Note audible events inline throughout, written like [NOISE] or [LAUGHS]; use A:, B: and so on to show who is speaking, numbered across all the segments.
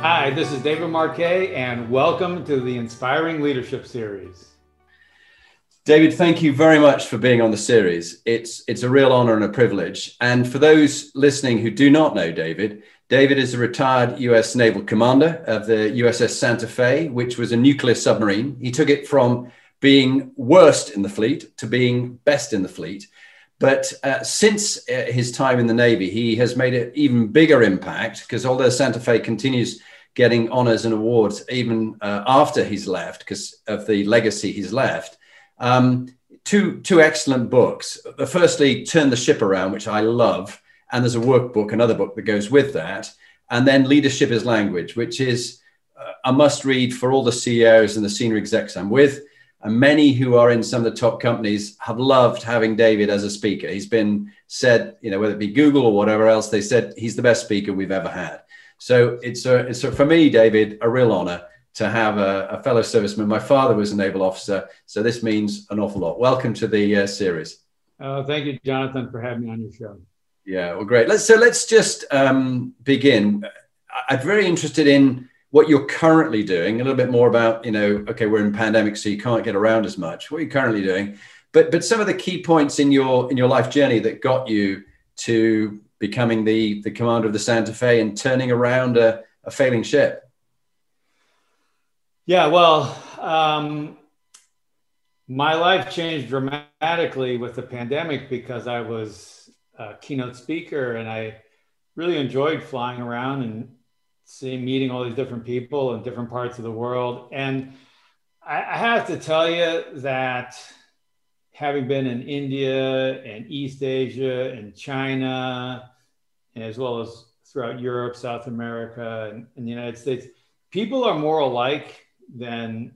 A: Hi, this is David Marquet, and welcome to the Inspiring Leadership Series.
B: David, thank you very much for being on the series. It's, it's a real honor and a privilege. And for those listening who do not know David, David is a retired US naval commander of the USS Santa Fe, which was a nuclear submarine. He took it from being worst in the fleet to being best in the fleet. But uh, since uh, his time in the Navy, he has made an even bigger impact because although Santa Fe continues getting honors and awards even uh, after he's left because of the legacy he's left, um, two, two excellent books. Firstly, Turn the Ship Around, which I love. And there's a workbook, another book that goes with that. And then Leadership is Language, which is uh, a must read for all the CEOs and the senior execs I'm with and many who are in some of the top companies have loved having David as a speaker. He's been said, you know, whether it be Google or whatever else, they said he's the best speaker we've ever had. So it's a, it's a, for me, David, a real honor to have a, a, fellow serviceman. My father was a naval officer, so this means an awful lot. Welcome to the uh, series.
A: Uh, thank you, Jonathan, for having me on your show.
B: Yeah, well, great. Let's so let's just um, begin. I'm very interested in what you're currently doing, a little bit more about, you know, okay, we're in pandemic, so you can't get around as much. What are you currently doing? But but some of the key points in your in your life journey that got you to becoming the the commander of the Santa Fe and turning around a, a failing ship.
A: Yeah, well, um, my life changed dramatically with the pandemic because I was a keynote speaker and I really enjoyed flying around and seeing meeting all these different people in different parts of the world. And I, I have to tell you that having been in india and east asia and china as well as throughout europe south america and, and the united states people are more alike than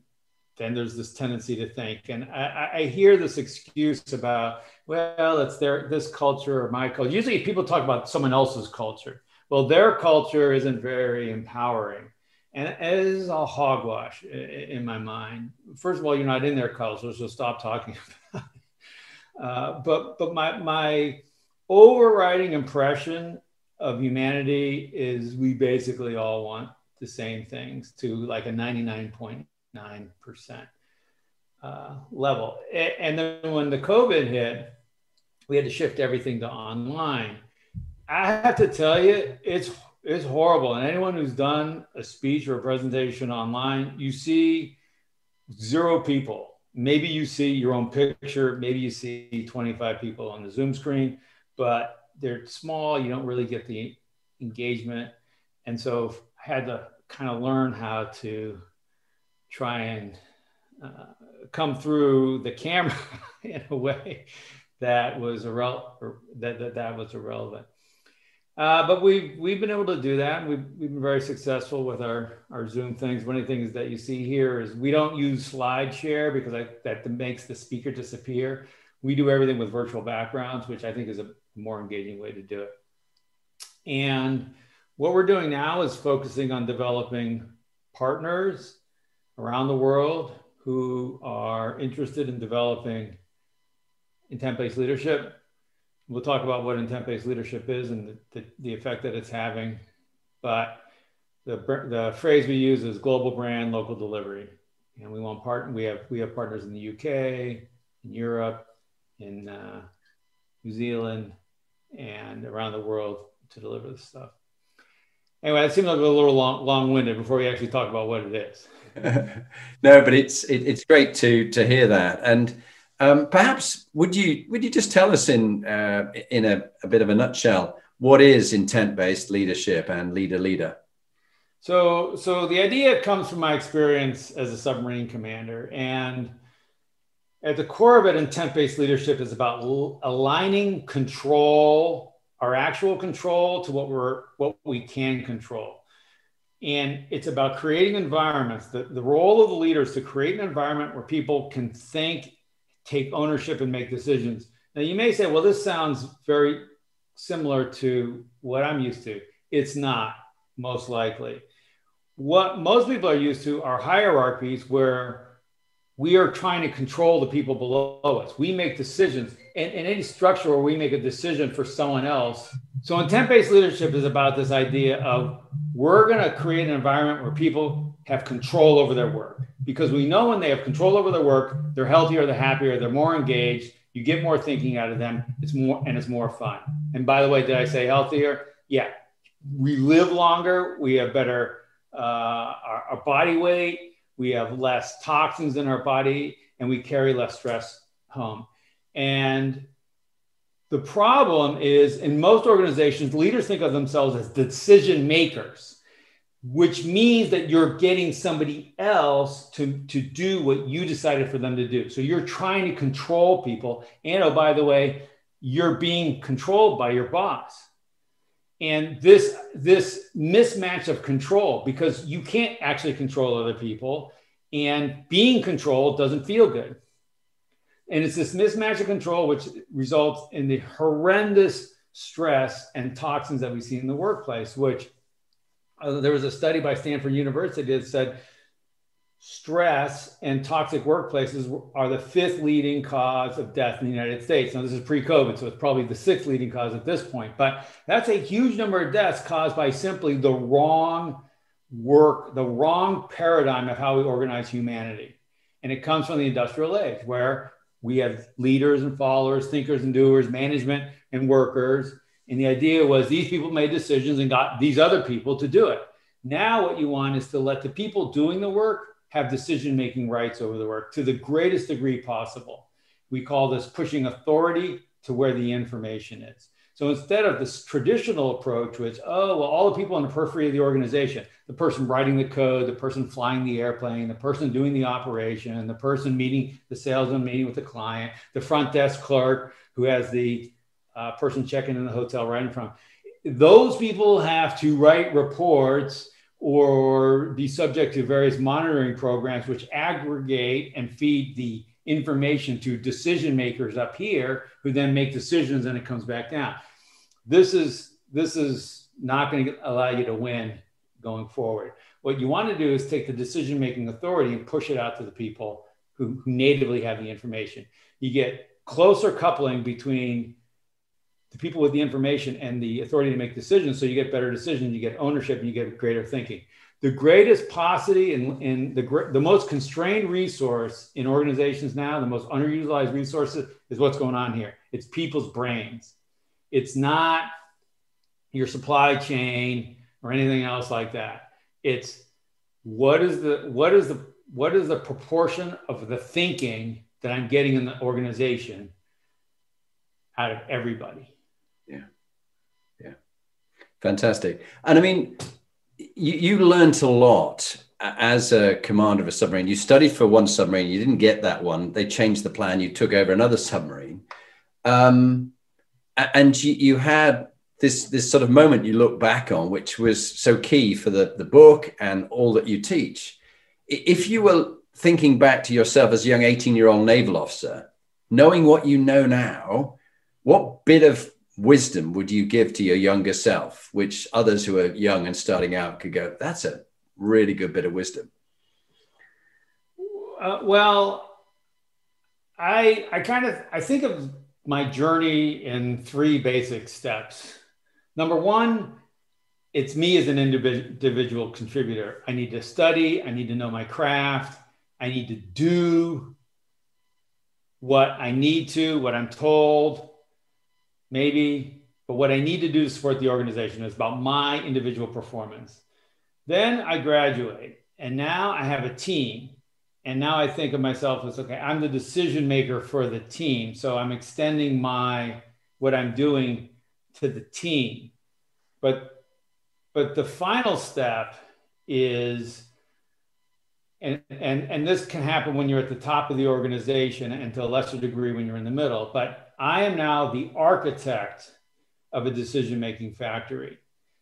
A: than there's this tendency to think. And I, I hear this excuse about well it's their this culture or my culture. Usually people talk about someone else's culture well, their culture isn't very empowering. And it is a hogwash in my mind. First of all, you're not in their culture, so stop talking [LAUGHS] about it. Uh, but but my, my overriding impression of humanity is we basically all want the same things to like a 99.9% uh, level. And then when the COVID hit, we had to shift everything to online. I have to tell you, it's it's horrible. And anyone who's done a speech or a presentation online, you see zero people. Maybe you see your own picture. Maybe you see 25 people on the Zoom screen, but they're small. You don't really get the engagement. And so I had to kind of learn how to try and uh, come through the camera [LAUGHS] in a way that was irrelevant. That, that, that was irrelevant. Uh, but we've we've been able to do that. We've, we've been very successful with our our Zoom things. One of the things that you see here is we don't use SlideShare because I, that makes the speaker disappear. We do everything with virtual backgrounds, which I think is a more engaging way to do it. And what we're doing now is focusing on developing partners around the world who are interested in developing intent-based leadership we'll talk about what intent-based leadership is and the, the, the, effect that it's having. But the, the phrase we use is global brand, local delivery. And we want part, we have, we have partners in the UK, in Europe, in uh, New Zealand, and around the world to deliver this stuff. Anyway, that seems like a little long, long-winded before we actually talk about what it is. [LAUGHS]
B: no, but it's it, it's great to to hear that. And um, perhaps would you would you just tell us in uh, in a, a, bit of a nutshell what is intent based leadership and leader leader?
A: So so the idea comes from my experience as a submarine commander, and at the core of it, intent based leadership is about aligning control our actual control to what we're what we can control. And it's about creating environments. The, the role of the leader is to create an environment where people can think, take ownership, and make decisions. Now, you may say, well, this sounds very similar to what I'm used to. It's not, most likely. What most people are used to are hierarchies where we are trying to control the people below us. We make decisions in, in any structure where we make a decision for someone else. So, intent based leadership is about this idea of we're going to create an environment where people have control over their work because we know when they have control over their work, they're healthier, they're happier, they're more engaged. You get more thinking out of them. It's more and it's more fun. And by the way, did I say healthier? Yeah, we live longer. We have better uh, our, our body weight we have less toxins in our body, and we carry less stress home. And the problem is in most organizations, leaders think of themselves as decision makers, which means that you're getting somebody else to, to do what you decided for them to do. So you're trying to control people. And oh, by the way, you're being controlled by your boss and this this mismatch of control because you can't actually control other people and being controlled doesn't feel good and it's this mismatch of control which results in the horrendous stress and toxins that we see in the workplace which uh, there was a study by stanford university that said stress and toxic workplaces are the fifth leading cause of death in the United States. Now, this is pre COVID, so it's probably the sixth leading cause at this point, but that's a huge number of deaths caused by simply the wrong work, the wrong paradigm of how we organize humanity. And it comes from the industrial age where we have leaders and followers, thinkers and doers, management and workers. And the idea was these people made decisions and got these other people to do it. Now, what you want is to let the people doing the work have decision making rights over the work to the greatest degree possible. We call this pushing authority to where the information is. So instead of this traditional approach, which, oh, well, all the people on the periphery of the organization, the person writing the code, the person flying the airplane, the person doing the operation, the person meeting the salesman, meeting with the client, the front desk clerk who has the uh, person checking in the hotel right in front. Those people have to write reports or be subject to various monitoring programs which aggregate and feed the information to decision makers up here who then make decisions and it comes back down. This is this is not going to allow you to win going forward. What you want to do is take the decision making authority and push it out to the people who, who natively have the information. You get closer coupling between the people with the information and the authority to make decisions. So you get better decisions, you get ownership, and you get greater thinking. The greatest paucity and, the, the most constrained resource in organizations now, the most underutilized resources is what's going on here. It's people's brains. It's not your supply chain or anything else like that. It's what is the what is the what is the proportion of the thinking that I'm getting in the organization out of everybody
B: Fantastic. And I mean, you, you learned a lot as a commander of a submarine. You studied for one submarine, you didn't get that one. They changed the plan, you took over another submarine. Um, and you, you had this, this sort of moment you look back on, which was so key for the, the book and all that you teach. If you were thinking back to yourself as a young 18 year old naval officer, knowing what you know now, what bit of wisdom would you give to your younger self, which others who are young and starting out could go, that's a really good bit of wisdom?
A: Uh, well, I I kind of I think of my journey in three basic steps. Number one, it's me as an individual contributor. I need to study. I need to know my craft. I need to do what I need to, what I'm told maybe, but what I need to do to support the organization is about my individual performance. Then I graduate, and now I have a team. And now I think of myself as okay, I'm the decision maker for the team. So I'm extending my what I'm doing to the team. But but the final step is and, and, and this can happen when you're at the top of the organization and to a lesser degree when you're in the middle. But I am now the architect of a decision making factory.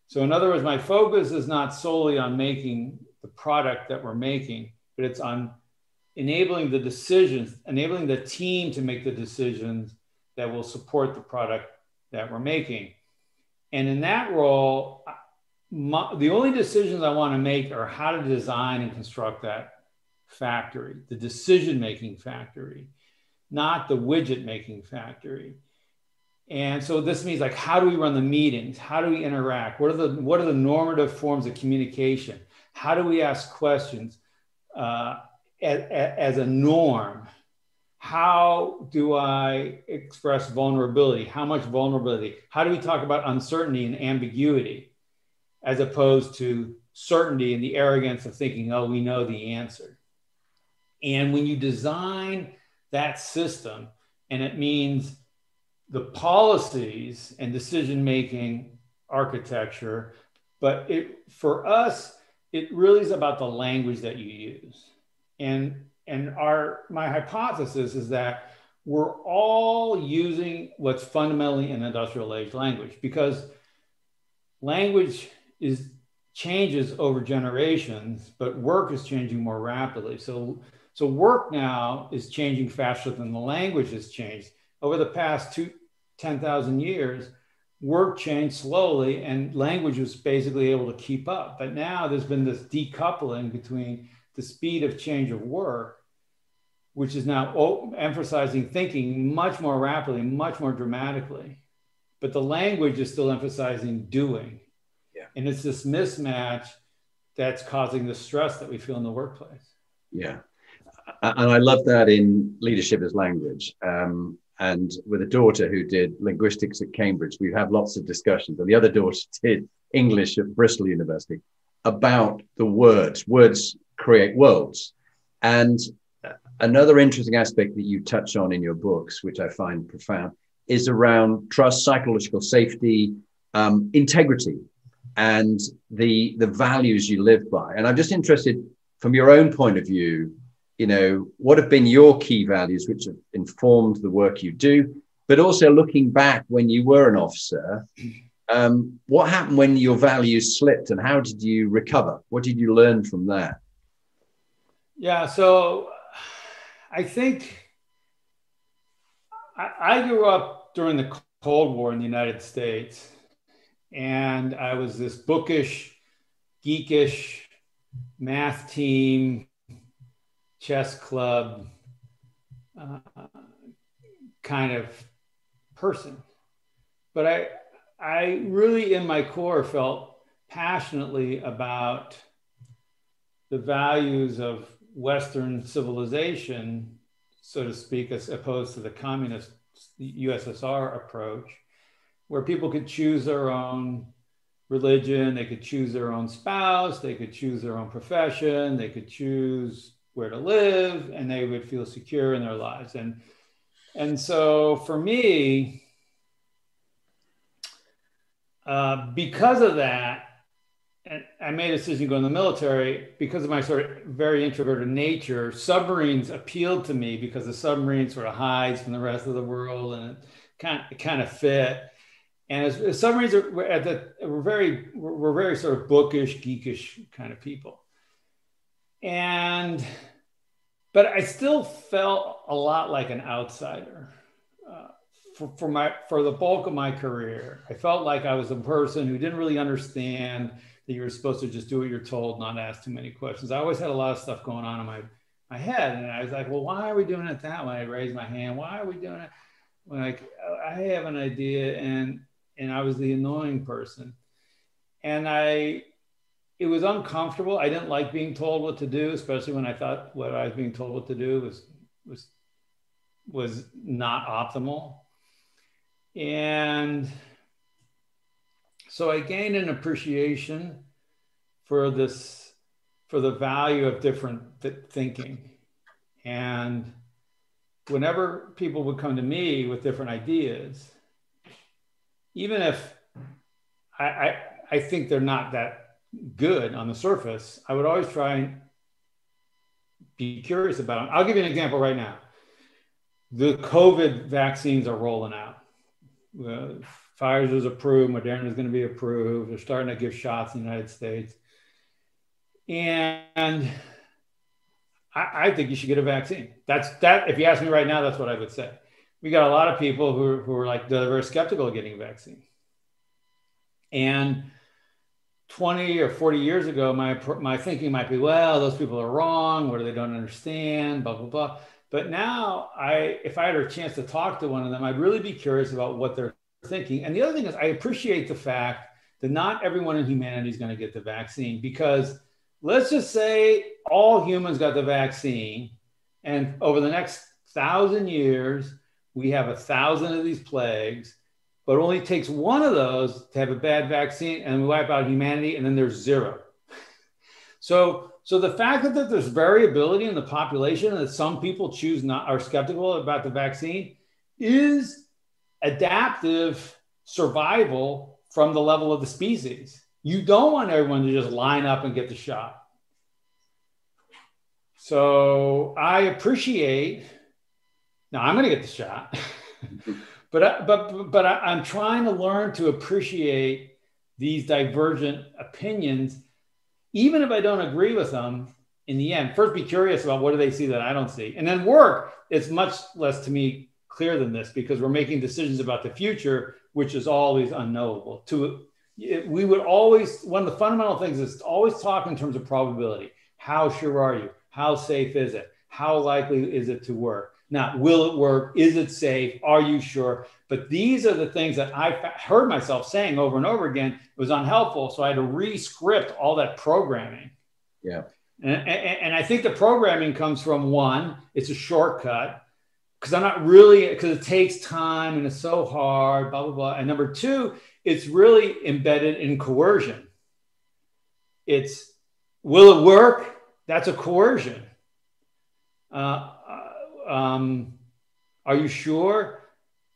A: So, in other words, my focus is not solely on making the product that we're making, but it's on enabling the decisions, enabling the team to make the decisions that will support the product that we're making. And in that role, my, the only decisions I want to make are how to design and construct that factory, the decision making factory, not the widget making factory. And so this means like how do we run the meetings? How do we interact? What are the what are the normative forms of communication? How do we ask questions uh, as, as a norm? How do I express vulnerability? How much vulnerability? How do we talk about uncertainty and ambiguity as opposed to certainty and the arrogance of thinking, oh, we know the answer? And when you design that system, and it means the policies and decision making architecture, but it for us, it really is about the language that you use. And and our my hypothesis is that we're all using what's fundamentally an industrial age language because language is changes over generations, but work is changing more rapidly. So so work now is changing faster than the language has changed. Over the past two, 10,000 years, work changed slowly and language was basically able to keep up. But now there's been this decoupling between the speed of change of work, which is now emphasizing thinking much more rapidly, much more dramatically. But the language is still emphasizing doing. Yeah. And it's this mismatch that's causing the stress that we feel in the workplace.
B: Yeah and I love that in leadership as language. Um, and with a daughter who did linguistics at Cambridge, we have lots of discussions. And the other daughter [LAUGHS] did English at Bristol University about the words. Words create worlds. And another interesting aspect that you touch on in your books, which I find profound, is around trust, psychological safety, um, integrity, and the the values you live by. And I'm just interested, from your own point of view, you know, what have been your key values which have informed the work you do? But also looking back when you were an officer, um, what happened when your values slipped and how did you recover? What did you learn from that?
A: Yeah, so I think I, I grew up during the Cold War in the United States, and I was this bookish, geekish math team chess club uh, kind of person. But I, I really, in my core, felt passionately about the values of Western civilization, so to speak, as opposed to the communist USSR approach, where people could choose their own religion, they could choose their own spouse, they could choose their own profession, they could choose where to live and they would feel secure in their lives and and so for me uh, because of that and I made a decision to go in the military because of my sort of very introverted nature. Submarines appealed to me because the submarine sort of hides from the rest of the world and it kind of, it kind of fit. And as, as submarines are at the, we're very, we're very sort of bookish, geekish kind of people. And, but I still felt a lot like an outsider. Uh, for, for my for the bulk of my career, I felt like I was a person who didn't really understand that you were supposed to just do what you're told, not ask too many questions. I always had a lot of stuff going on in my my head, and I was like, "Well, why are we doing it that way?" I raised my hand. Why are we doing it? Like, I have an idea, and and I was the annoying person, and I it was uncomfortable. I didn't like being told what to do, especially when I thought what I was being told what to do was was was not optimal. And so I gained an appreciation for this for the value of different th- thinking. And whenever people would come to me with different ideas, even if I, I, I think they're not that good on the surface, I would always try and be curious about them. I'll give you an example right now. The COVID vaccines are rolling out. Uh, Pfizer's approved, Moderna is going to be approved. They're starting to give shots in the United States. And I, I, think you should get a vaccine. That's that. If you ask me right now, that's what I would say. We got a lot of people who, who are like, they're very skeptical of getting a vaccine. And 20 or 40 years ago, my, my thinking might be, well, those people are wrong. What do they don't understand? Blah, blah, blah. But now I, if I had a chance to talk to one of them, I'd really be curious about what they're thinking. And the other thing is I appreciate the fact that not everyone in humanity is going to get the vaccine because let's just say all humans got the vaccine and over the next thousand years, we have a thousand of these plagues but it only takes one of those to have a bad vaccine and wipe out humanity and then there's zero. [LAUGHS] So so the fact that, that there's variability in the population and that some people choose not are skeptical about the vaccine is adaptive survival from the level of the species. You don't want everyone to just line up and get the shot. So i appreciate now i'm going to get the shot [LAUGHS] but I, but but I, am trying to learn to appreciate these divergent opinions, even if I don't agree with them. In the end, first be curious about what do they see that I don't see, and then work. It's much less to me clear than this because we're making decisions about the future, which is always unknowable. To we would always one of the fundamental things is always talk in terms of probability. How sure are you? How safe is it? How likely is it to work? Not will it work? Is it safe? Are you sure? But these are the things that I heard myself saying over and over again. It was unhelpful. So I had to re-script all that programming.
B: Yeah.
A: And, and, and I think the programming comes from one, it's a shortcut because I'm not really, because it takes time and it's so hard, blah, blah, blah. And number two, it's really embedded in coercion. It's will it work? That's a coercion. Uh, um, are you sure?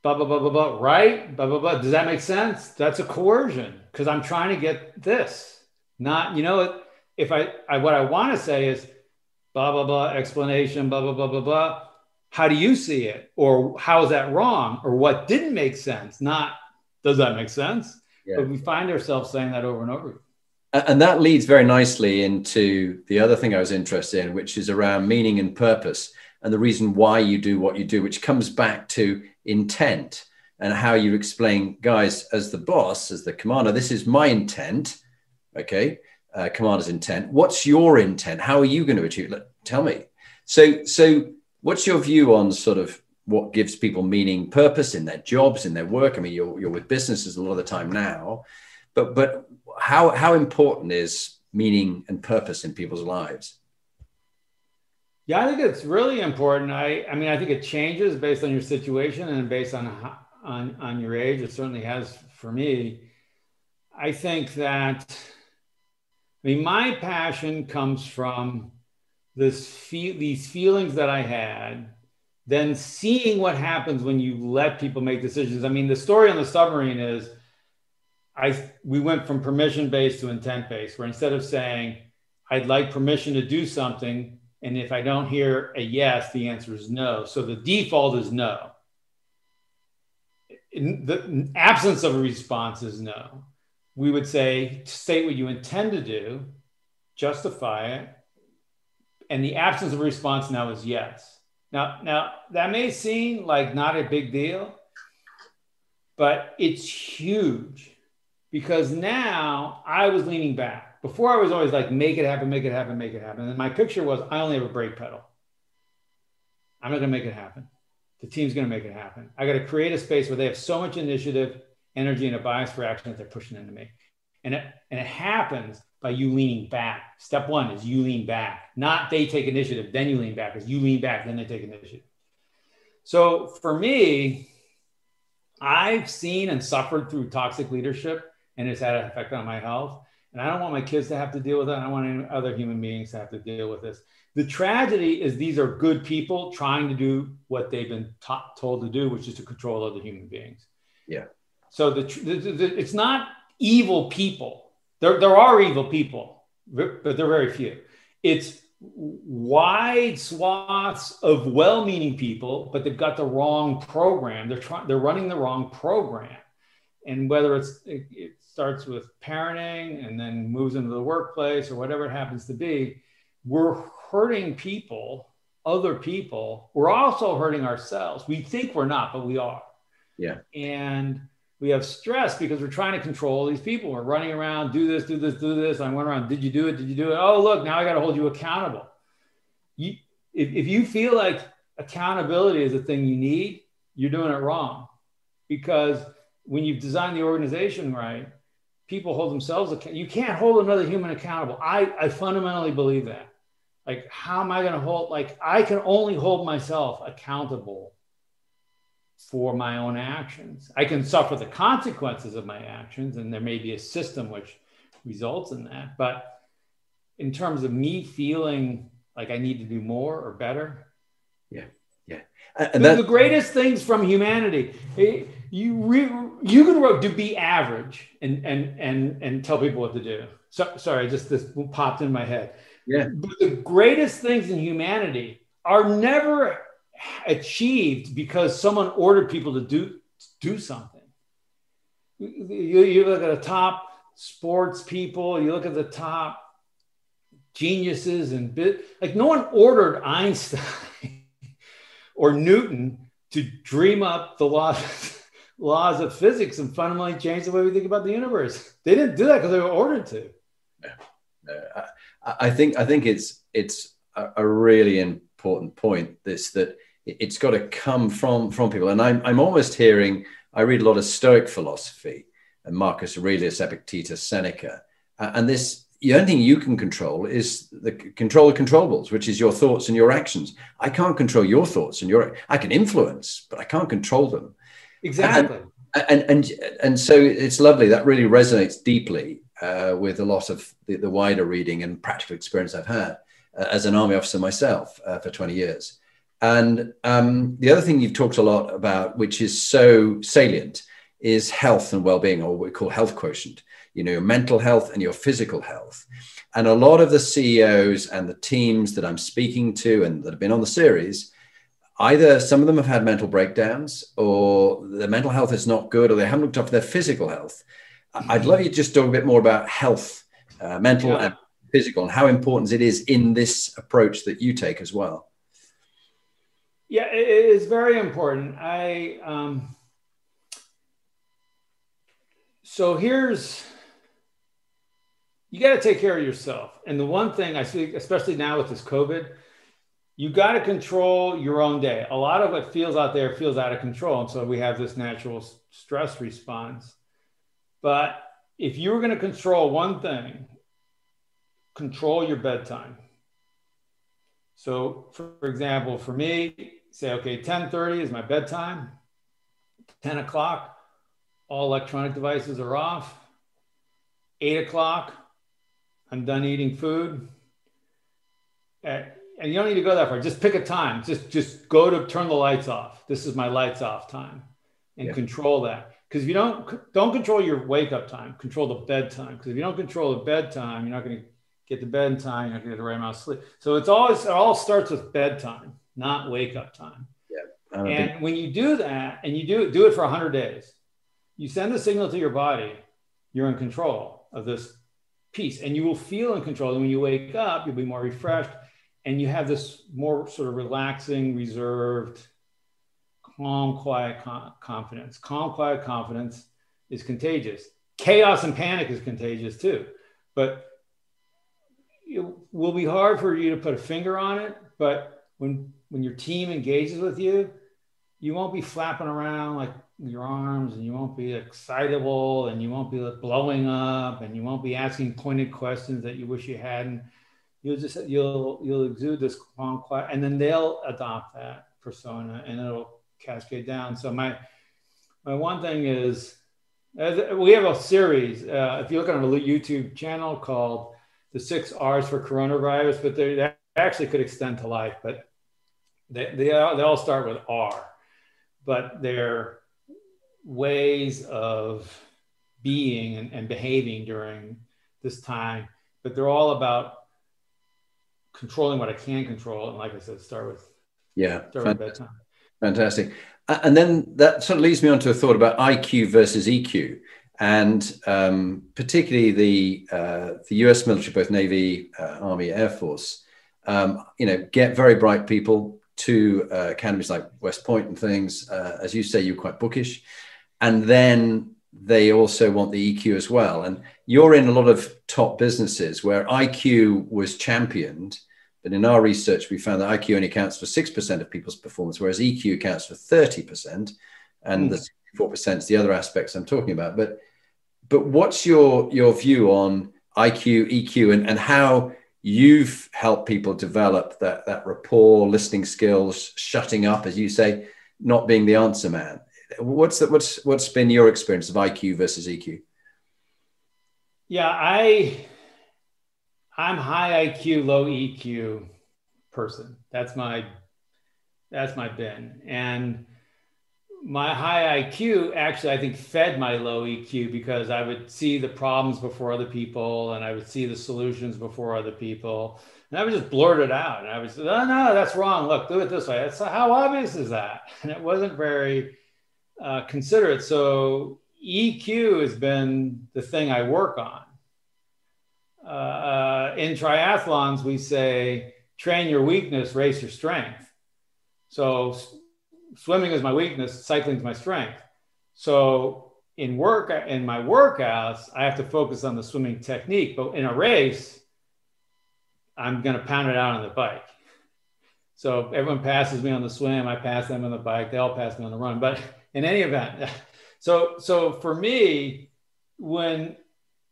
A: Blah, blah, blah, blah, blah, right? Blah, blah, blah. Does that make sense? That's a coercion because I'm trying to get this. Not, you know, if I, I what I want to say is blah, blah, blah, explanation, blah, blah, blah, blah, blah. How do you see it? Or how is that wrong? Or what didn't make sense? Not, does that make sense? Yeah. But we find ourselves saying that over and over.
B: And that leads very nicely into the other thing I was interested in, which is around meaning and purpose and the reason why you do what you do, which comes back to intent and how you explain, guys, as the boss, as the commander, this is my intent. Okay. Uh, commander's intent. What's your intent? How are you going to achieve it? Tell me. So, so what's your view on sort of what gives people meaning, purpose in their jobs, in their work? I mean, you're, you're with businesses a lot of the time now, but, but how, how important is meaning and purpose in people's lives?
A: Yeah, I think it's really important. I, I mean, I think it changes based on your situation and based on on on your age. It certainly has for me. I think that, I mean, my passion comes from this feel these feelings that I had, then seeing what happens when you let people make decisions. I mean, the story on the submarine is, I we went from permission based to intent based, where instead of saying I'd like permission to do something and if I don't hear a yes, the answer is no. So the default is no. In the absence of a response is no. We would say, state what you intend to do, justify it. And the absence of a response now is yes. Now, now that may seem like not a big deal, but it's huge because now I was leaning back before I was always like, make it happen, make it happen, make it happen. And my picture was, I only have a brake pedal. I'm not going to make it happen. The team's going to make it happen. I got to create a space where they have so much initiative, energy, and a bias for action that they're pushing into me. And it, and it happens by you leaning back. Step one is you lean back, not they take initiative, then you lean back. Is you lean back, then they take initiative. So for me, I've seen and suffered through toxic leadership, and it's had an effect on my health. And I don't want my kids to have to deal with it. I don't want any other human beings to have to deal with this. The tragedy is these are good people trying to do what they've been taught, told to do, which is to control other human beings.
B: Yeah.
A: So the, the, the, it's not evil people. There, there are evil people, but they're very few. It's wide swaths of well-meaning people, but they've got the wrong program. They're trying. They're running the wrong program and whether it's it, it starts with parenting and then moves into the workplace or whatever it happens to be, we're hurting people, other people. We're also hurting ourselves. We think we're not, but we are.
B: Yeah.
A: And we have stress because we're trying to control these people. We're running around, do this, do this, do this. I went around, did you do it? Did you do it? Oh, look, now I got to hold you accountable. You, if, if you feel like accountability is a thing you need, you're doing it wrong. Because when you've designed the organization right, people hold themselves accountable. You can't hold another human accountable. I, I fundamentally believe that. Like, how am I going to hold, like, I can only hold myself accountable for my own actions. I can suffer the consequences of my actions, and there may be a system which results in that. But in terms of me feeling like I need to do more or better,
B: yeah, yeah.
A: And the, the greatest things from humanity, eh, you re, you can write to be average and and and and tell people what to do. So, sorry, I just this popped in my head.
B: Yeah.
A: But the greatest things in humanity are never achieved because someone ordered people to do do something. You, you look at the top sports people, you look at the top geniuses and bit like no one ordered Einstein [LAUGHS] or Newton to dream up the laws laws of physics and fundamentally change the way we think about the universe. They didn't do that because they were ordered to.
B: I, think I think it's it's a, really important point. This that it's got to come from from people. And I'm I'm almost hearing. I read a lot of Stoic philosophy and Marcus Aurelius, Epictetus, Seneca, and this. The only thing you can control is the control of controllables, which is your thoughts and your actions. I can't control your thoughts and your. I can influence, but I can't control them.
A: Exactly.
B: And and and, and so it's lovely. That really resonates deeply uh, with a lot of the, the, wider reading and practical experience I've had uh, as an army officer myself uh, for 20 years. And um, the other thing you've talked a lot about, which is so salient, is health and well-being, or what we call health quotient. You know, your mental health and your physical health. And a lot of the CEOs and the teams that I'm speaking to and that have been on the series, either some of them have had mental breakdowns, or their mental health is not good, or they haven't looked after their physical health. I'd love you to just talk a bit more about health, uh, mental yeah. and physical, and how important it is in this approach that you take as well.
A: Yeah, it is very important. I um, so here's you got to take care of yourself. And the one thing I see, especially now with this COVID, you got to control your own day. A lot of what feels out there feels out of control, and so we have this natural stress response. But if you were going to control one thing, control your bedtime. So, for example, for me, say, okay, 10:30 is my bedtime. 10 o'clock, all electronic devices are off. Eight o'clock, I'm done eating food. And you don't need to go that far. Just pick a time. Just just go to turn the lights off. This is my lights off time, and yeah. control that. Because if you don't don't control your wake up time, control the bedtime. Because if you don't control the bedtime, you're not going to get to bed in time. You're not going to get the right amount of sleep. So it's always it all starts with bedtime not wake up time.
B: Yeah.
A: And think- when you do that and you do do it for 100 days, you send a signal to your body, you're in control of this piece and you will feel in control. And when you wake up, you'll be more refreshed and you have this more sort of relaxing, reserved, calm, quiet confidence. Calm, quiet confidence is contagious. Chaos and panic is contagious too. But it will be hard for you to put a finger on it. But when when your team engages with you, you won't be flapping around like your arms and you won't be excitable and you won't be blowing up and you won't be asking pointed questions that you wish you hadn't. You'll just you'll you'll exude this calm quiet and then they'll adopt that persona and it'll cascade down. So my my one thing is we have a series. Uh, if you look on our YouTube channel called the six R's for coronavirus, but they actually could extend to life. But they, they, all, they all start with R, but they're ways of being and, and behaving during this time, but they're all about controlling what I can control. And like I said, start with
B: yeah,
A: start with bedtime.
B: Fantastic. And then that sort of leads me on to a thought about IQ versus EQ, and um, particularly the uh, the U.S. military, both Navy, uh, Army, Air Force. Um, you know, get very bright people to uh, academies like West Point and things. Uh, as you say, you're quite bookish, and then they also want the EQ as well. And you're in a lot of top businesses where IQ was championed but in our research, we found that IQ only accounts for 6% of people's performance, whereas EQ accounts for 30%. And mm. the 4% is the other aspects I'm talking about. But but what's your your view on IQ, EQ, and, and how you've helped people develop that, that rapport, listening skills, shutting up, as you say, not being the answer man? What's the, what's what's been your experience of IQ versus EQ?
A: Yeah, I I'm high IQ, low EQ person. That's my that's my bin. And my high IQ actually I think fed my low EQ because I would see the problems before other people and I would see the solutions before other people. And I would just blurt it out. And I would say, oh, no, that's wrong. Look, do it this way. That's how obvious is that? [LAUGHS] And it wasn't very uh, considerate. So EQ has been the thing I work on. Uh, in triathlons, we say train your weakness, race your strength. So swimming is my weakness, cycling is my strength. So in work in my workouts, I have to focus on the swimming technique, but in a race, I'm going to pound it out on the bike. So everyone passes me on the swim, I pass them on the bike, they all pass me on the run. But in any event, [LAUGHS] so so for me, when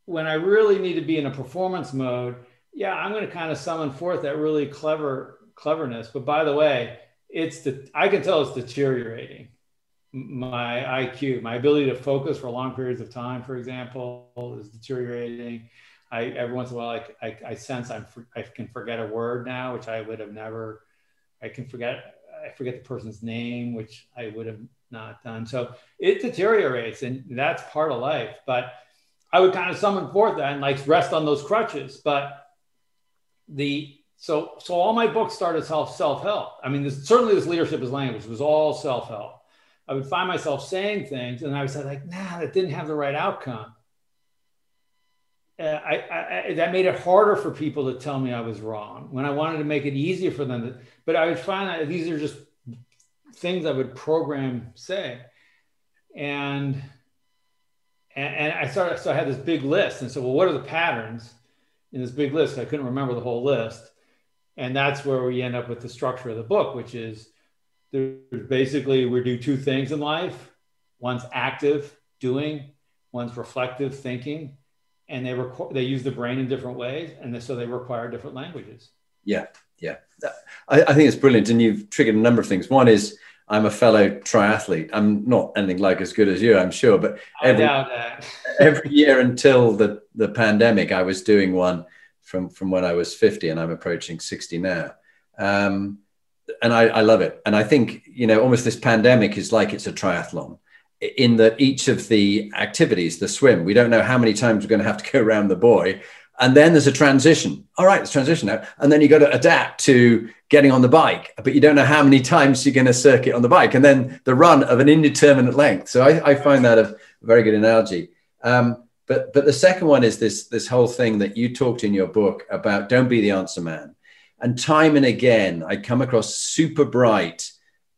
A: when I really need to be in a performance mode, yeah, I'm going to kind of summon forth that really clever cleverness. But by the way, it's the I can tell it's deteriorating. My IQ, my ability to focus for long periods of time, for example, is deteriorating. I every once in a while, I, I, I sense I'm I can forget a word now, which I would have never. I can forget I forget the person's name, which I would have not done. So it deteriorates, and that's part of life. But I would kind of summon forth that and like rest on those crutches. But the so so all my books started self self help. I mean, this, certainly this leadership is language was all self help. I would find myself saying things, and I would say like, "Nah, that didn't have the right outcome." Uh, I, I, that made it harder for people to tell me I was wrong when I wanted to make it easier for them. To, but I would find that these are just things I would program say, and and, I started, so I had this big list. And so, well, what are the patterns in this big list? I couldn't remember the whole list. And that's where we end up with the structure of the book, which is there's basically we do two things in life. One's active doing, one's reflective thinking, and they requ- they use the brain in different ways, and so they require different languages.
B: Yeah, yeah, I, I think it's brilliant, and you've triggered a number of things. One is I'm a fellow triathlete. I'm not anything like as good as you, I'm sure, but every, [LAUGHS] every year until the, the pandemic, I was doing one from, from when I was 50 and I'm approaching 60 now. Um, and I, I love it. And I think, you know, almost this pandemic is like it's a triathlon in that each of the activities, the swim, we don't know how many times we're going to have to go around the buoy and then there's a transition. All right, it's transition now. And then you got to adapt to getting on the bike, but you don't know how many times you're going to circuit on the bike. And then the run of an indeterminate length. So I, I find that a very good analogy. Um, but but the second one is this this whole thing that you talked in your book about don't be the answer man. And time and again, I come across super bright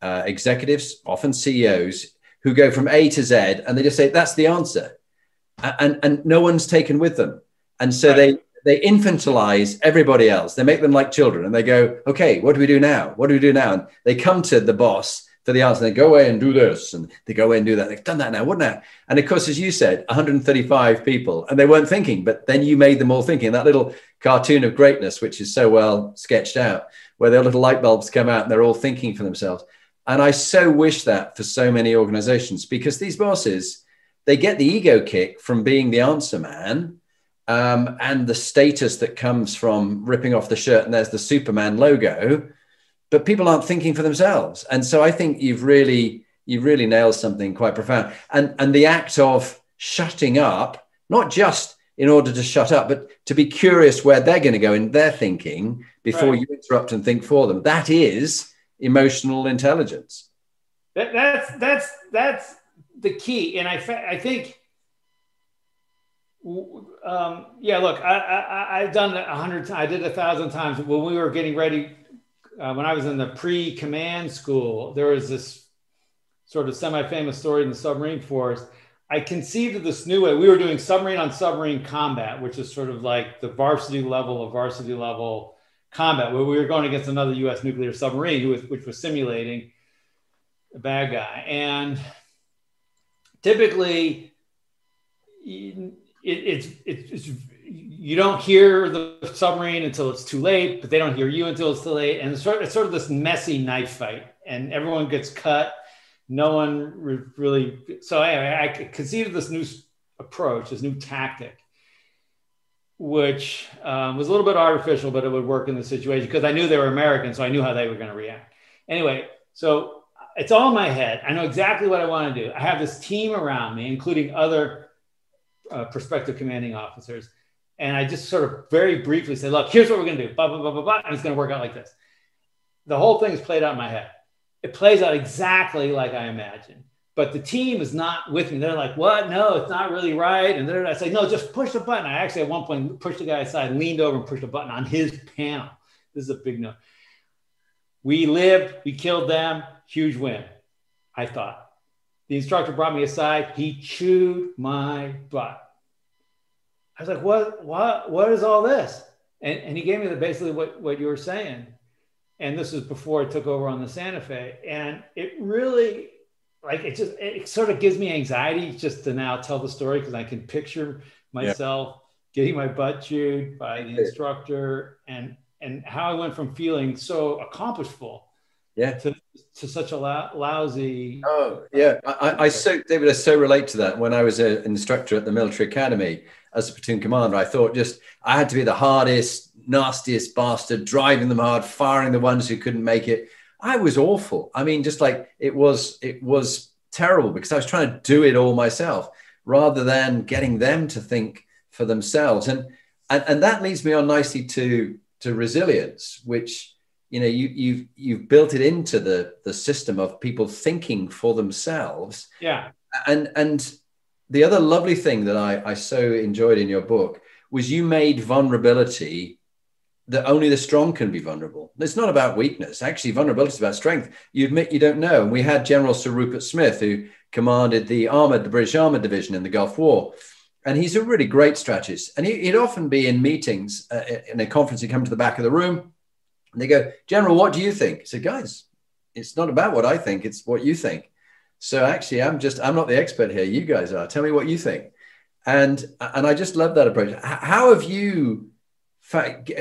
B: uh, executives, often CEOs, who go from A to Z and they just say that's the answer, and and no one's taken with them and so right. they they infantilize everybody else. They make them like children, and they go, "Okay, what do we do now? What do we do now?" And they come to the boss for the answer. And They go away and do this, and they go away and do that. They've done that now, wouldn't it? And of course, as you said, 135 people, and they weren't thinking, but then you made them all thinking. That little cartoon of greatness, which is so well sketched out, where their little light bulbs come out and they're all thinking for themselves. And I so wish that for so many organizations because these bosses, they get the ego kick from being the answer man um, and the status that comes from ripping off the shirt and there's the Superman logo, but people aren't thinking for themselves. And so I think you've really you've really nailed something quite profound. And and the act of shutting up, not just in order to shut up, but to be curious where they're going to go in their thinking before right. you interrupt and think for them. That is emotional intelligence.
A: That, that's that's that's the key, and I I think. Um, yeah, look, I, I've done a hundred. I did a thousand times when we were getting ready. Uh, when I was in the pre-command school, there was this sort of semi-famous story in the submarine force. I conceived of this new way. We were doing submarine on submarine combat, which is sort of like the varsity level of varsity level combat, where we were going against another U.S. nuclear submarine, was, which was simulating a bad guy. And typically, it's, it's, you don't hear the submarine until it's too late, but they don't hear you until it's too late. And it's sort, of, it's sort of this messy knife fight, and everyone gets cut. No one really. So anyway, I conceived this new approach, this new tactic, which um, was a little bit artificial, but it would work in the situation because I knew they were American, so I knew how they were going to react. Anyway, so it's all in my head. I know exactly what I want to do. I have this team around me, including other uh, prospective commanding officers. And I just sort of very briefly say, look, here's what we're going to do. Blah, blah, blah, blah, blah. And it's going to work out like this. The whole thing is played out in my head. It plays out exactly like I imagined. But the team is not with me. They're like, what? No, it's not really right. And then I say, no, just push the button. I actually, at one point, pushed the guy aside, leaned over and pushed the button on his panel. This is a big note. We lived, we killed them, huge win, I thought. The instructor brought me aside. He chewed my butt. I was like, what, what, what is all this? And, and he gave me the, basically what, what you were saying. And this was before I took over on the Santa Fe. And it really, like, it just, it sort of gives me anxiety just to now tell the story because I can picture myself yeah. getting my butt chewed by the instructor and, and how I went from feeling so accomplishful
B: yeah.
A: To, to such a lousy
B: oh yeah. I, I so david i so relate to that. When i was an instructor at the military academy as a platoon commander i thought just i had to be the hardest nastiest bastard driving them hard firing the ones who couldn't make it. I was awful. I mean just like it was it was terrible because i was trying to do it all myself rather than getting them to think for themselves. And and, and that leads me on nicely to to resilience which you know you you've you've built it into the the system of people thinking for themselves.
A: Yeah.
B: And and the other lovely thing that i i so enjoyed in your book was you made vulnerability that only the strong can be vulnerable. It's not about weakness. Actually vulnerability is about strength. You admit you don't know. And we had general sir rupert smith who commanded the armored the british armored division in the gulf war. And he's a really great strategist. And he, would often be in meetings uh, in a conference he'd come to the back of the room and they go, General, what do you think? I said, guys, it's not about what I think, it's what you think. So actually, I'm just, I'm not the expert here. You guys are. Tell me what you think. And, and I just love that approach. How have you,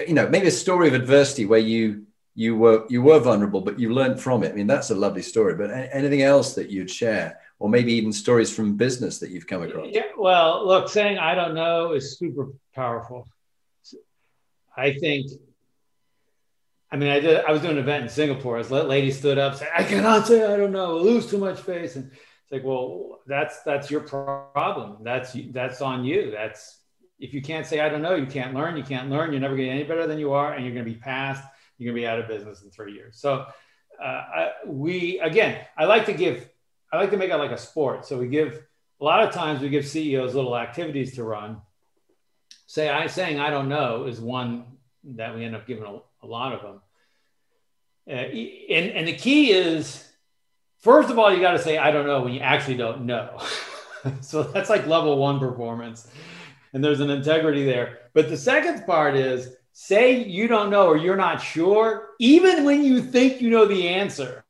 B: you know, maybe a story of adversity where you, you were, you were vulnerable, but you learned from it. I mean, that's a lovely story, but anything else that you'd share? or maybe even stories from business that you've come across?
A: Yeah, well, look, saying I don't know is super powerful. I think I mean, I did. I was doing an event in Singapore. As lady stood up, said, "I cannot say I don't know. lose too much face." And it's like, well, that's that's your problem. That's that's on you. That's if you can't say I don't know, you can't learn. You can't learn. You're never getting any better than you are, and you're going to be past. You're going to be out of business in three years. So, uh, I, we again, I like to give. I like to make it like a sport. So we give a lot of times we give CEOs little activities to run. Say I saying I don't know is one that we end up giving a, a lot of them. Uh, and, and the key is, first of all, you got to say, I don't know when you actually don't know. [LAUGHS] so that's like level one performance. And there's an integrity there. But the second part is say you don't know or you're not sure, even when you think you know the answer.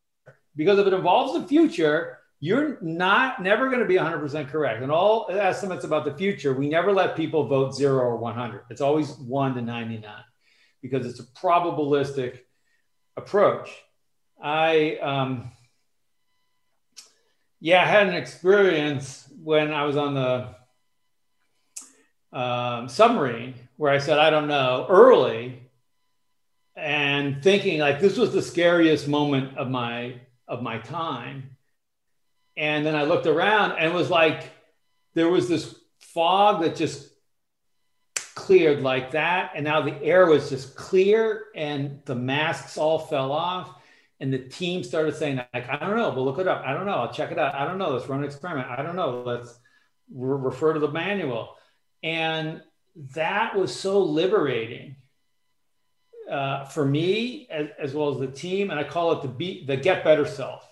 A: Because if it involves the future, you're not never going to be 100% correct. And all estimates about the future, we never let people vote zero or 100. It's always one to 99 because it's a probabilistic approach. I, um, yeah, I had an experience when I was on the um, submarine where I said, I don't know, early and thinking like this was the scariest moment of my of my time and then i looked around and was like there was this fog that just cleared like that. And now the air was just clear and the masks all fell off. and the team started saying like i don't know we'll look it up. I don't know. I'll check it out. I don't know. Let's run an experiment. I don't know. Let's re- refer to the manual. And that was so liberating uh, for me as, as, well as the team. And i call it the be the get better self.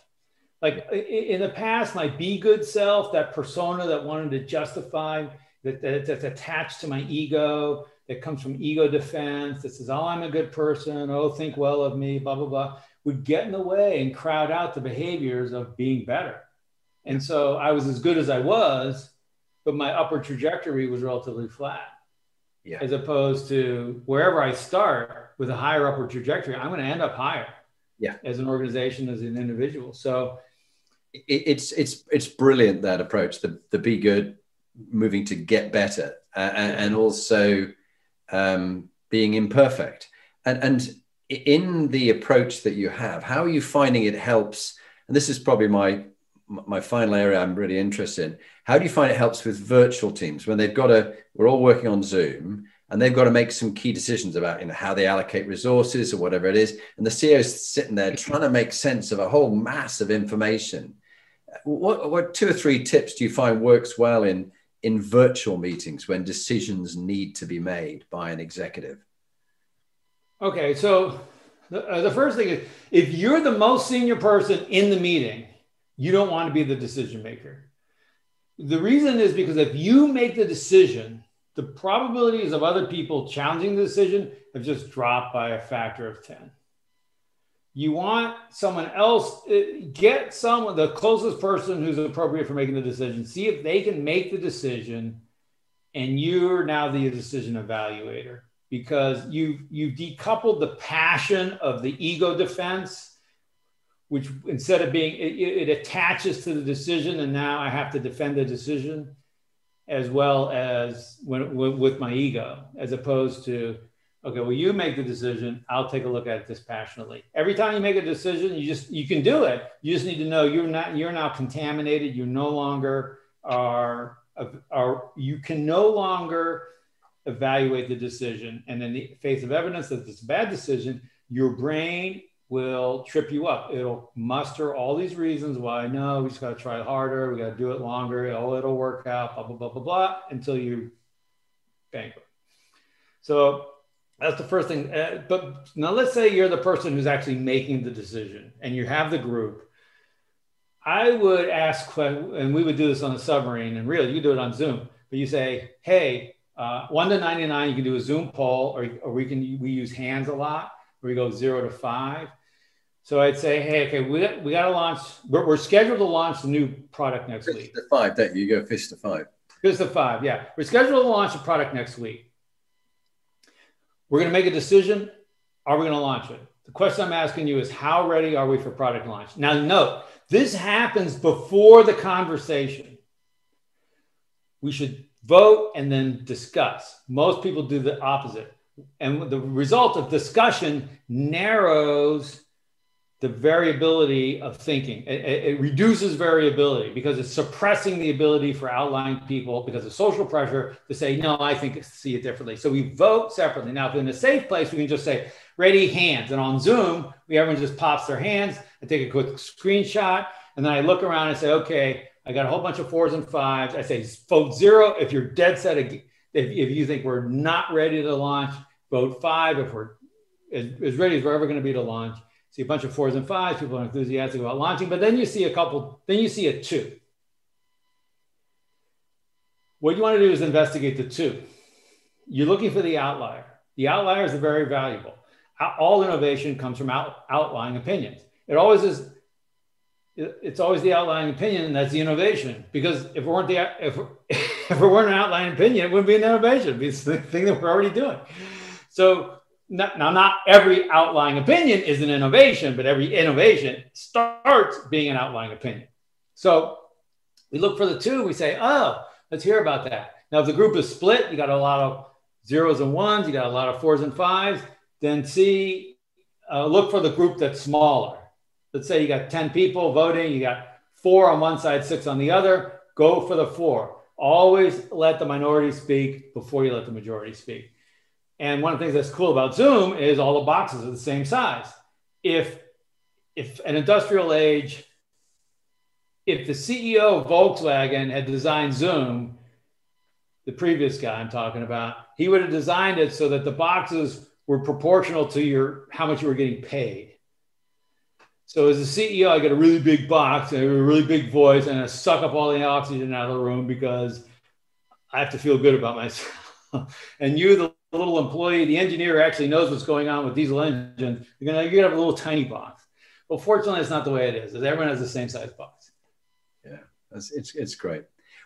A: Like in the past my be good self that persona that wanted to justify that, that that's attached to my ego that comes from ego defense that says oh i'm a good person. Oh think well of me blah blah blah would get in the way and crowd out the behaviors of being better. And so i was as good as i was but my upward trajectory was relatively flat. Yeah. as opposed to wherever i start with a higher upward trajectory i'm going to end up higher
B: yeah.
A: as an organization as an individual. So
B: it's it's it's brilliant that approach the the be good moving to get better uh, and, also um, being imperfect. And and in the approach that you have how are you finding it helps and this is probably my my final area i'm really interested in how do you find it helps with virtual teams when they've got to we're all working on zoom and they've got to make some key decisions about you know how they allocate resources or whatever it is and the ceo is sitting there trying to make sense of a whole mass of information. What, what two or three tips do you find works well in in virtual meetings when decisions need to be made by an executive?
A: Okay, so the, uh, the first thing is if you're the most senior person in the meeting, you don't want to be the decision maker. The reason is because if you make the decision, the probabilities of other people challenging the decision have just dropped by a factor of 10 you want someone else uh, get someone the closest person who's appropriate for making the decision. See if they can make the decision and you're now the decision evaluator. Because you you decoupled the passion of the ego defense which instead of being it, it attaches to the decision and now i have to defend the decision as well as when, with my ego as opposed to okay well you make the decision. I'll take a look at it dispassionately. Every time you make a decision you just you can do it. You just need to know you're not you're now contaminated. You no longer are are you can no longer evaluate the decision. And in the face of evidence that it's a bad decision your brain will trip you up. It'll muster all these reasons why no we just got to try harder. We got to do it longer. Oh it'll work out blah blah blah blah blah until you bankrupt. So that's the first thing. Uh, but now let's say you're the person who's actually making the decision and you have the group. I would ask, and we would do this on a submarine, and really you do it on Zoom, but you say, hey, uh, one to 99, you can do a Zoom poll, or, or we can, we use hands a lot, where we go zero to five. So I'd say, hey, okay, we, we got to launch, we're, we're, scheduled to launch the new product next
B: fist
A: week.
B: to five, don't you? You go fist to five.
A: Fist to five, yeah. We're scheduled to launch a product next week. We're going to make a decision. Are we going to launch it? The question I'm asking you is how ready are we for product launch? Now, note, this happens before the conversation. We should vote and then discuss. Most people do the opposite. And the result of discussion narrows the variability of thinking. It, it, reduces variability because it's suppressing the ability for outlying people because of social pressure to say, no, I think see it differently. So we vote separately. Now, if in a safe place, we can just say, ready, hands. And on Zoom, we everyone just pops their hands. I take a quick screenshot, and then I look around and say, okay, I got a whole bunch of fours and fives. I say, vote zero if you're dead set. If, if you think we're not ready to launch, vote five if we're as, as ready as we're ever going to be to launch see a bunch of fours and fives. People are enthusiastic about launching, but then you see a couple, then you see a two. What you want to do is investigate the two. You're looking for the outlier. The outliers are very valuable. All innovation comes from out, outlying opinions. It always is. It's always the outlying opinion, that's the innovation. Because if it weren't the if, [LAUGHS] if it weren't an outlying opinion, it wouldn't be an innovation. It'd be the thing that we're already doing. So not, now not every outlying opinion is an innovation, but every innovation starts being an outlying opinion. So we look for the two, we say, oh, let's hear about that. Now, if the group is split, you got a lot of zeros and ones, you got a lot of fours and fives, then see, uh, look for the group that's smaller. Let's say you got 10 people voting, you got four on one side, six on the other, go for the four. Always let the minority speak before you let the majority speak. And one of the things that's cool about Zoom is all the boxes are the same size. If if an industrial age, if the CEO of Volkswagen had designed Zoom, the previous guy I'm talking about, he would have designed it so that the boxes were proportional to your how much you were getting paid. So as a CEO, I get a really big box and a really big voice, and I suck up all the oxygen out of the room because I have to feel good about myself. [LAUGHS] and you, the little employee, the engineer actually knows what's going on with diesel engines. You're gonna, you're gonna have a little tiny box. Well, fortunately, it's not the way it is. Everyone has the same size box.
B: Yeah, it's, it's, it's great.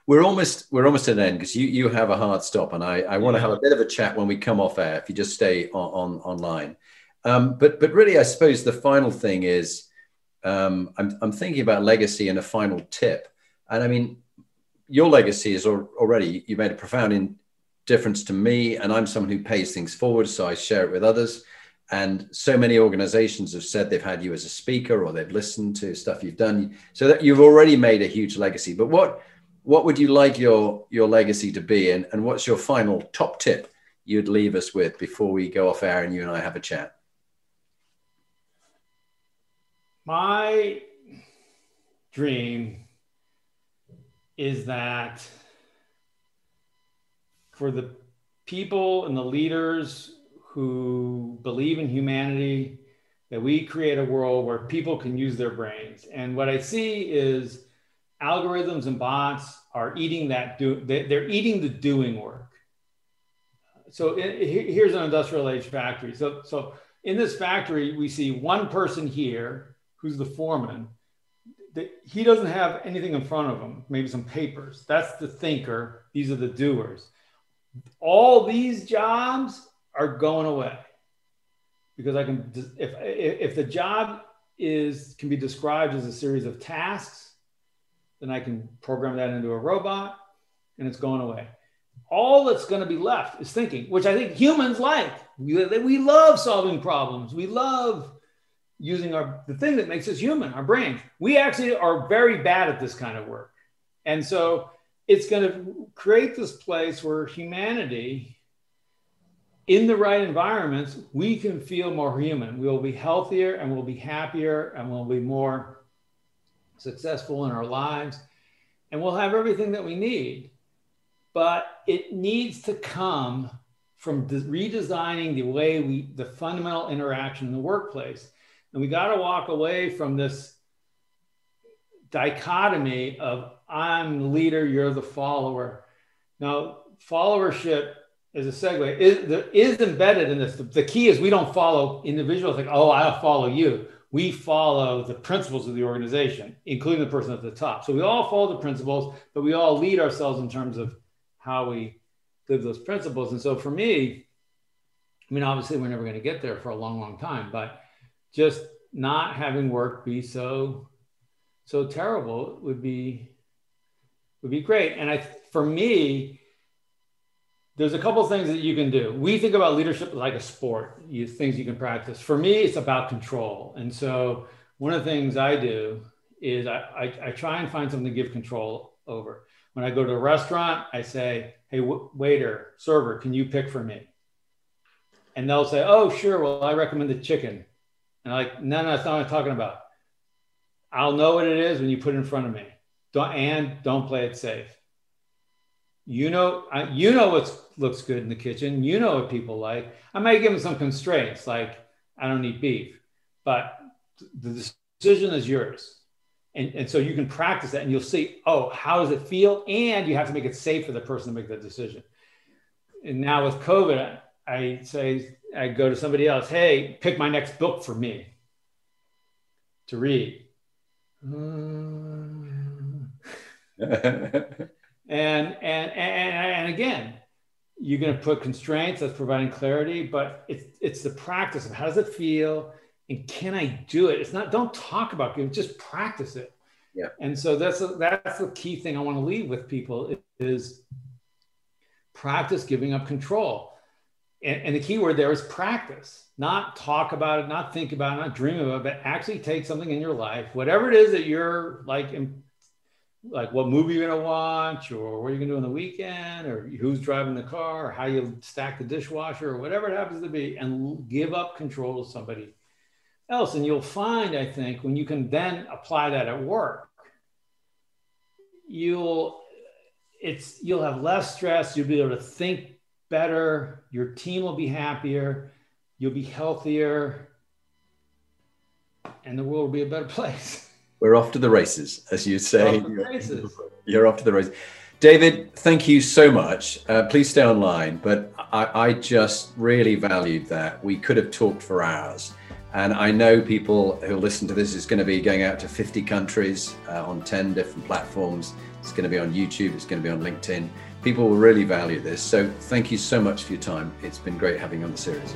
B: We're almost we're almost at an end because you you have a hard stop, and I, I want to have a bit of a chat when we come off air. If you just stay on, on online, um, but but really, I suppose the final thing is um, I'm I'm thinking about legacy and a final tip, and I mean your legacy is already you made a profound in, difference to me, and I'm someone who pays things forward, so I share it with others. And so many organizations have said they've had you as a speaker or they've listened to stuff you've done, so that you've already made a huge legacy. But what what would you like your your legacy to be and, and what's your final top tip you'd leave us with before we go off air and you and I have a chat?
A: My dream is that for the people and the leaders who believe in humanity, that we create a world where people can use their brains. And what I see is algorithms and bots are eating that do they're eating the doing work. So here's an industrial age factory. So so in this factory we see one person here who's the foreman. He doesn't have anything in front of him maybe some papers. That's the thinker. These are the doers all these jobs are going away because i can if if the job is can be described as a series of tasks then I can program that into a robot and it's going away. All that's going to be left is thinking, which I think humans like. We, we love solving problems. We love using our the thing that makes us human, our brains. We actually are very bad at this kind of work. And so it's going to create this place where humanity in the right environments, we can feel more human. We will be healthier and we'll be happier and we'll be more successful in our lives, and we'll have everything that we need. But it needs to come from redesigning the way we, the fundamental interaction in the workplace. And we got to walk away from this dichotomy of I'm the leader, you're the follower. Now, followership is a segue, is, is embedded in this. The, the key is we don't follow individuals like, oh, I'll follow you we follow the principles of the organization, including the person at the top. So we all follow the principles, but we all lead ourselves in terms of how we live those principles. And so for me, I mean, obviously we're never going to get there for a long, long time, but just not having work be so so terrible would be would be great. And I for me, there's a couple things that you can do. We think about leadership like a sport, you, things you can practice. For me, it's about control. And so one of the things I do is I, I, I try and find something to give control over. When I go to a restaurant, I say, hey, w- waiter, server, can you pick for me? And they'll say, oh, sure. Well, I recommend the chicken. And I'm like, no, no, that's not what I'm talking about. I'll know what it is when you put it in front of me. Don't, and don't play it safe. You know you know what looks good in the kitchen. You know what people like. I might give them some constraints like i don't eat beef but the decision is yours. And, and so you can practice that and you'll see oh how does it feel? And you have to make it safe for the person to make that decision. And now with covid i say i go to somebody else hey pick my next book for me to read mm. [LAUGHS] And, and, and, and again, you're going to put constraints that's providing clarity, but it's, it's the practice of how does it feel and can I do it? It's not, don't talk about it, just practice it.
B: Yeah.
A: And so that's, a, that's the key thing I want to leave with people is practice giving up control. And, and the key word there is practice, not talk about it, not think about it, not dream about it, but actually take something in your life, whatever it is that you're like like what movie you're gonna watch or what you're gonna do on the weekend or who's driving the car or how you stack the dishwasher or whatever it happens to be and give up control to somebody else. And you'll find, I think, when you can then apply that at work, you'll it's you'll have less stress, you'll be able to think better, your team will be happier, you'll be healthier, and the world will be a better [LAUGHS] place.
B: We're off to the races, as you say. [LAUGHS] You're off to the races. David, thank you so much. Uh, please stay online. But I, I, just really valued that. We could have talked for hours. And I know people who listen to this is going to be going out to 50 countries uh, on 10 different platforms. It's going to be on YouTube, it's going to be on LinkedIn. People will really value this. So thank you so much for your time. It's been great having you on the series.